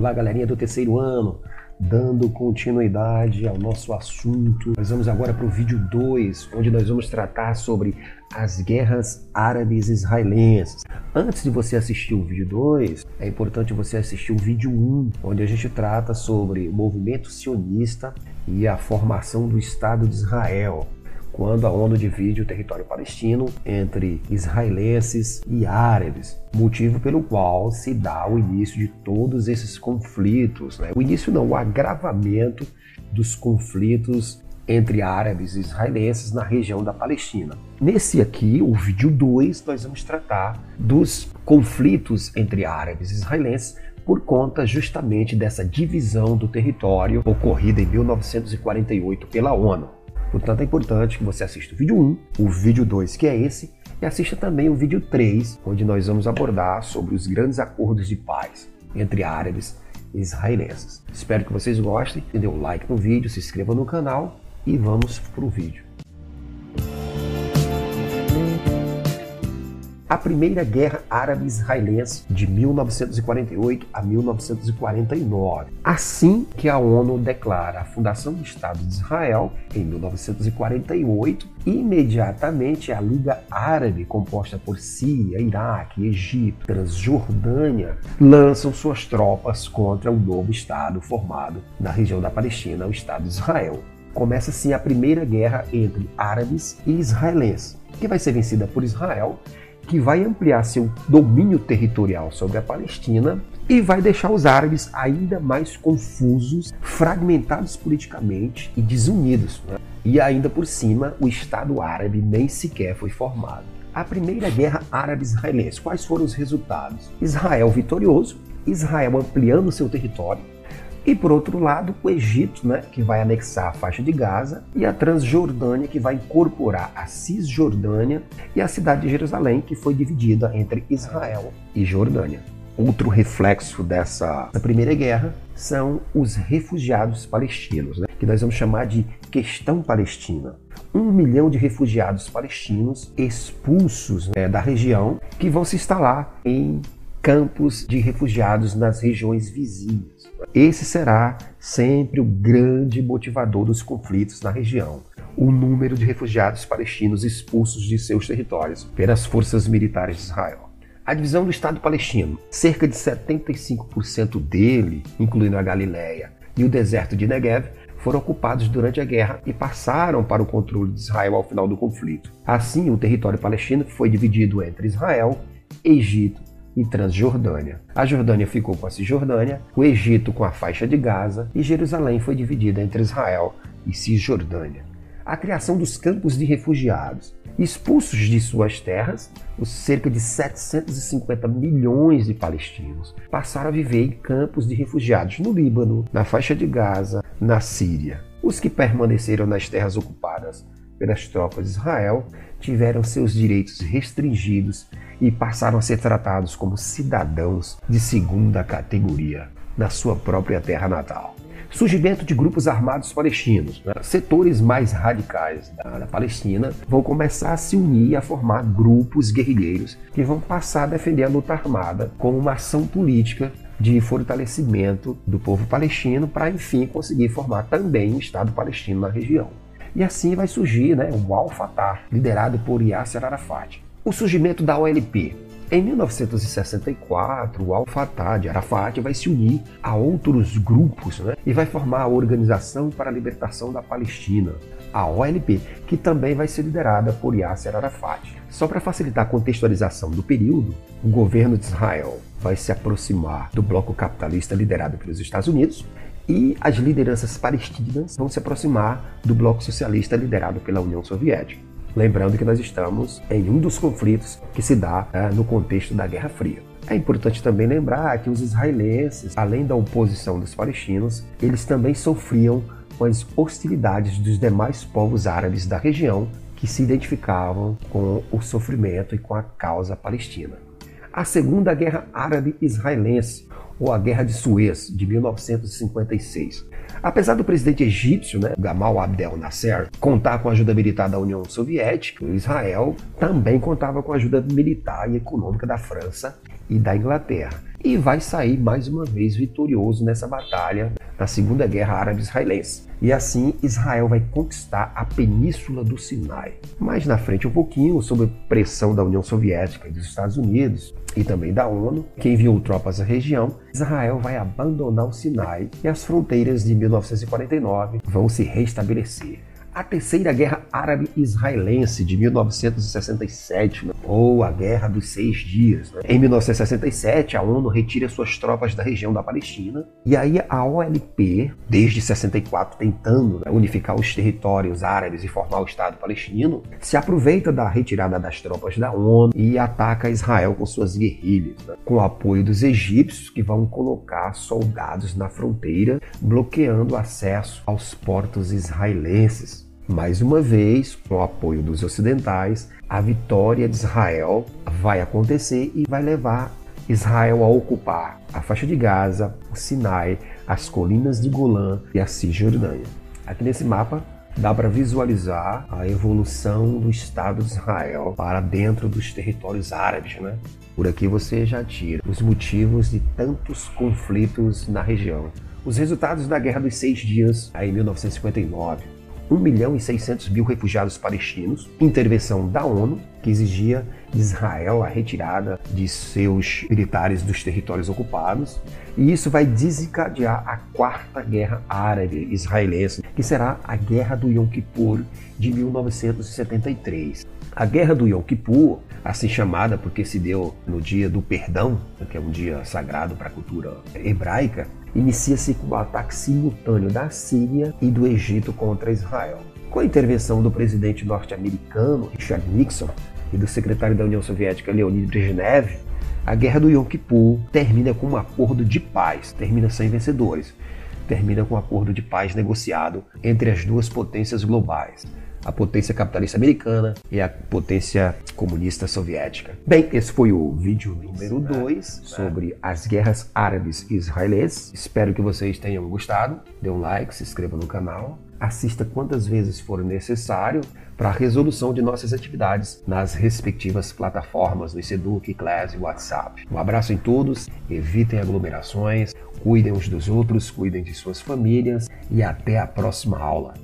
Olá, galerinha do terceiro ano, dando continuidade ao nosso assunto. Nós vamos agora para o vídeo 2, onde nós vamos tratar sobre as guerras árabes israelenses. Antes de você assistir o vídeo 2, é importante você assistir o vídeo 1, um, onde a gente trata sobre o movimento sionista e a formação do Estado de Israel quando a ONU divide o território palestino entre israelenses e árabes, motivo pelo qual se dá o início de todos esses conflitos. Né? O início não, o agravamento dos conflitos entre árabes e israelenses na região da Palestina. Nesse aqui, o vídeo 2, nós vamos tratar dos conflitos entre árabes e israelenses por conta justamente dessa divisão do território ocorrida em 1948 pela ONU. Portanto, é importante que você assista o vídeo 1, o vídeo 2, que é esse, e assista também o vídeo 3, onde nós vamos abordar sobre os grandes acordos de paz entre árabes e israelenses. Espero que vocês gostem, dê um like no vídeo, se inscreva no canal e vamos para o vídeo. A Primeira Guerra Árabe-Israelense de 1948 a 1949. Assim que a ONU declara a fundação do Estado de Israel em 1948, imediatamente a Liga Árabe, composta por Síria, Iraque, Egito, Transjordânia, lançam suas tropas contra o novo Estado formado na região da Palestina, o Estado de Israel. Começa assim a primeira guerra entre árabes e israelenses, que vai ser vencida por Israel que vai ampliar seu domínio territorial sobre a Palestina e vai deixar os árabes ainda mais confusos, fragmentados politicamente e desunidos. Né? E ainda por cima, o Estado árabe nem sequer foi formado. A Primeira Guerra Árabe-Israelense, quais foram os resultados? Israel vitorioso, Israel ampliando seu território, e por outro lado, o Egito, né, que vai anexar a faixa de Gaza, e a Transjordânia, que vai incorporar a Cisjordânia, e a cidade de Jerusalém, que foi dividida entre Israel e Jordânia. Outro reflexo dessa primeira guerra são os refugiados palestinos, né, que nós vamos chamar de questão palestina. Um milhão de refugiados palestinos expulsos né, da região que vão se instalar em campos de refugiados nas regiões vizinhas. Esse será sempre o grande motivador dos conflitos na região. O número de refugiados palestinos expulsos de seus territórios pelas forças militares de Israel. A divisão do Estado palestino, cerca de 75% dele, incluindo a Galileia e o deserto de Negev, foram ocupados durante a guerra e passaram para o controle de Israel ao final do conflito. Assim, o território palestino foi dividido entre Israel, Egito e Transjordânia. A Jordânia ficou com a Cisjordânia, o Egito com a faixa de Gaza e Jerusalém foi dividida entre Israel e Cisjordânia. A criação dos campos de refugiados. Expulsos de suas terras, os cerca de 750 milhões de palestinos passaram a viver em campos de refugiados no Líbano, na faixa de Gaza, na Síria. Os que permaneceram nas terras ocupadas pelas tropas de Israel tiveram seus direitos restringidos e passaram a ser tratados como cidadãos de segunda categoria na sua própria terra natal. Surgimento de grupos armados palestinos. Né? Setores mais radicais da, da Palestina vão começar a se unir e a formar grupos guerrilheiros que vão passar a defender a luta armada como uma ação política de fortalecimento do povo palestino para, enfim, conseguir formar também um Estado palestino na região. E assim vai surgir né, o Al-Fatah, liderado por Yasser Arafat. O surgimento da OLP. Em 1964, o Al-Fatah de Arafat vai se unir a outros grupos né, e vai formar a Organização para a Libertação da Palestina, a OLP, que também vai ser liderada por Yasser Arafat. Só para facilitar a contextualização do período, o governo de Israel vai se aproximar do bloco capitalista liderado pelos Estados Unidos e as lideranças palestinas vão se aproximar do bloco socialista liderado pela União Soviética. Lembrando que nós estamos em um dos conflitos que se dá é, no contexto da Guerra Fria. É importante também lembrar que os israelenses, além da oposição dos palestinos, eles também sofriam com as hostilidades dos demais povos árabes da região que se identificavam com o sofrimento e com a causa palestina. A Segunda Guerra Árabe-Israelense ou a Guerra de Suez, de 1956. Apesar do presidente egípcio, né, Gamal Abdel Nasser, contar com a ajuda militar da União Soviética, Israel também contava com a ajuda militar e econômica da França e da Inglaterra e vai sair mais uma vez vitorioso nessa batalha na Segunda Guerra Árabe-Israelense. E assim Israel vai conquistar a península do Sinai. Mais na frente um pouquinho, sob pressão da União Soviética e dos Estados Unidos e também da ONU, que enviou tropas à região, Israel vai abandonar o Sinai e as fronteiras de 1949 vão se restabelecer a Terceira Guerra Árabe-Israelense de 1967, né? ou a Guerra dos Seis Dias. Né? Em 1967, a ONU retira suas tropas da região da Palestina e aí a OLP, desde 64 tentando né, unificar os territórios árabes e formar o Estado palestino, se aproveita da retirada das tropas da ONU e ataca Israel com suas guerrilhas, né? com o apoio dos egípcios que vão colocar soldados na fronteira, bloqueando o acesso aos portos israelenses. Mais uma vez, com o apoio dos ocidentais, a vitória de Israel vai acontecer e vai levar Israel a ocupar a faixa de Gaza, o Sinai, as colinas de Golã e a Cisjordânia. Aqui nesse mapa dá para visualizar a evolução do Estado de Israel para dentro dos territórios árabes, né? Por aqui você já tira os motivos de tantos conflitos na região. Os resultados da Guerra dos Seis Dias, aí em 1959, 1 milhão e 600 mil refugiados palestinos, intervenção da ONU, que exigia de Israel a retirada de seus militares dos territórios ocupados, e isso vai desencadear a quarta guerra árabe israelense, que será a Guerra do Yom Kippur de 1973. A Guerra do Yom Kippur, assim chamada porque se deu no dia do perdão, que é um dia sagrado para a cultura hebraica, inicia-se com o ataque simultâneo da Síria e do Egito contra Israel. Com a intervenção do presidente norte-americano Richard Nixon e do secretário da União Soviética Leonid Brezhnev, a Guerra do Yom Kippur termina com um acordo de paz, termina sem vencedores, termina com um acordo de paz negociado entre as duas potências globais, a potência capitalista americana e a potência comunista soviética. Bem, esse foi o vídeo número 2 sobre as guerras árabes e israelenses. Espero que vocês tenham gostado. Dê um like, se inscreva no canal. Assista quantas vezes for necessário para a resolução de nossas atividades nas respectivas plataformas do Seduc, Class e WhatsApp. Um abraço em todos, evitem aglomerações, cuidem uns dos outros, cuidem de suas famílias e até a próxima aula.